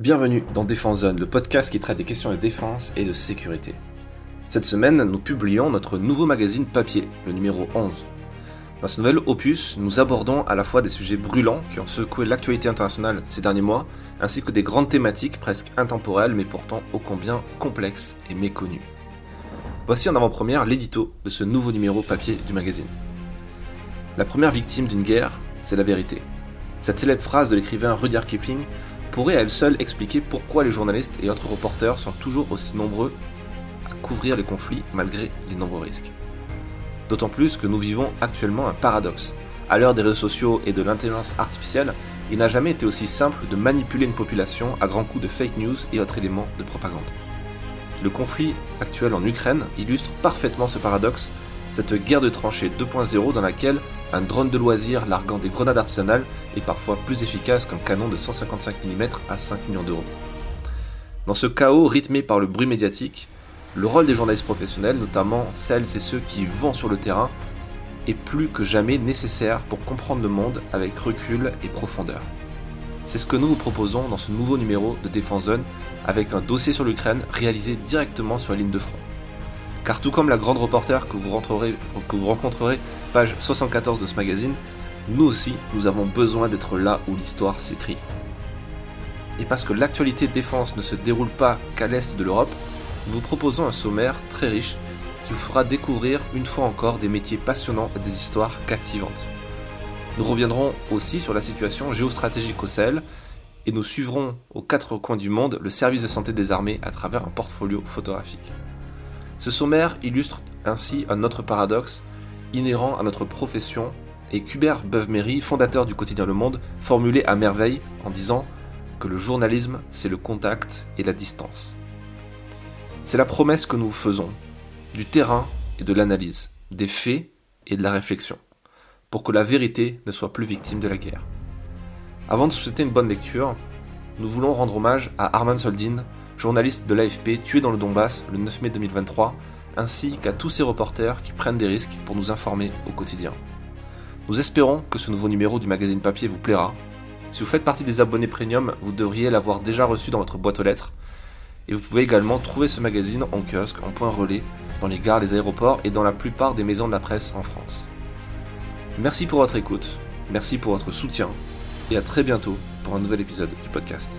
Bienvenue dans Défense Zone, le podcast qui traite des questions de défense et de sécurité. Cette semaine, nous publions notre nouveau magazine papier, le numéro 11. Dans ce nouvel opus, nous abordons à la fois des sujets brûlants qui ont secoué l'actualité internationale ces derniers mois, ainsi que des grandes thématiques presque intemporelles mais pourtant ô combien complexes et méconnues. Voici en avant-première l'édito de ce nouveau numéro papier du magazine. La première victime d'une guerre, c'est la vérité. Cette célèbre phrase de l'écrivain Rudyard Kipling pourrait à elle seule expliquer pourquoi les journalistes et autres reporters sont toujours aussi nombreux à couvrir les conflits malgré les nombreux risques. D'autant plus que nous vivons actuellement un paradoxe. À l'heure des réseaux sociaux et de l'intelligence artificielle, il n'a jamais été aussi simple de manipuler une population à grands coups de fake news et autres éléments de propagande. Le conflit actuel en Ukraine illustre parfaitement ce paradoxe, cette guerre de tranchées 2.0 dans laquelle un drone de loisir larguant des grenades artisanales est parfois plus efficace qu'un canon de 155 mm à 5 millions d'euros. Dans ce chaos rythmé par le bruit médiatique, le rôle des journalistes professionnels, notamment celles et ceux qui vont sur le terrain, est plus que jamais nécessaire pour comprendre le monde avec recul et profondeur. C'est ce que nous vous proposons dans ce nouveau numéro de Défense Zone avec un dossier sur l'Ukraine réalisé directement sur la ligne de front. Car tout comme la grande reporter que vous, rencontrerez page 74 de ce magazine, nous aussi, nous avons besoin d'être là où l'histoire s'écrit. Et parce que l'actualité défense ne se déroule pas qu'à l'est de l'Europe, nous vous proposons un sommaire très riche qui vous fera découvrir une fois encore des métiers passionnants et des histoires captivantes. Nous reviendrons aussi sur la situation géostratégique au Sahel et nous suivrons aux quatre coins du monde le service de santé des armées à travers un portfolio photographique. Ce sommaire illustre ainsi un autre paradoxe inhérent à notre profession et Hubert Beuve-Méry, fondateur du quotidien Le Monde, formulait à merveille en disant que le journalisme, c'est le contact et la distance. C'est la promesse que nous faisons, du terrain et de l'analyse, des faits et de la réflexion, pour que la vérité ne soit plus victime de la guerre. Avant de souhaiter une bonne lecture, nous voulons rendre hommage à Arman Soldin, journaliste de l'AFP tué dans le Donbass le 9 mai 2023 ainsi qu'à tous ces reporters qui prennent des risques pour nous informer au quotidien. Nous espérons que ce nouveau numéro du magazine papier vous plaira. Si vous faites partie des abonnés premium, vous devriez l'avoir déjà reçu dans votre boîte aux lettres. Et vous pouvez également trouver ce magazine en kiosque, en point relais, dans les gares, les aéroports et dans la plupart des maisons de la presse en France. Merci pour votre écoute, merci pour votre soutien, et à très bientôt pour un nouvel épisode du podcast.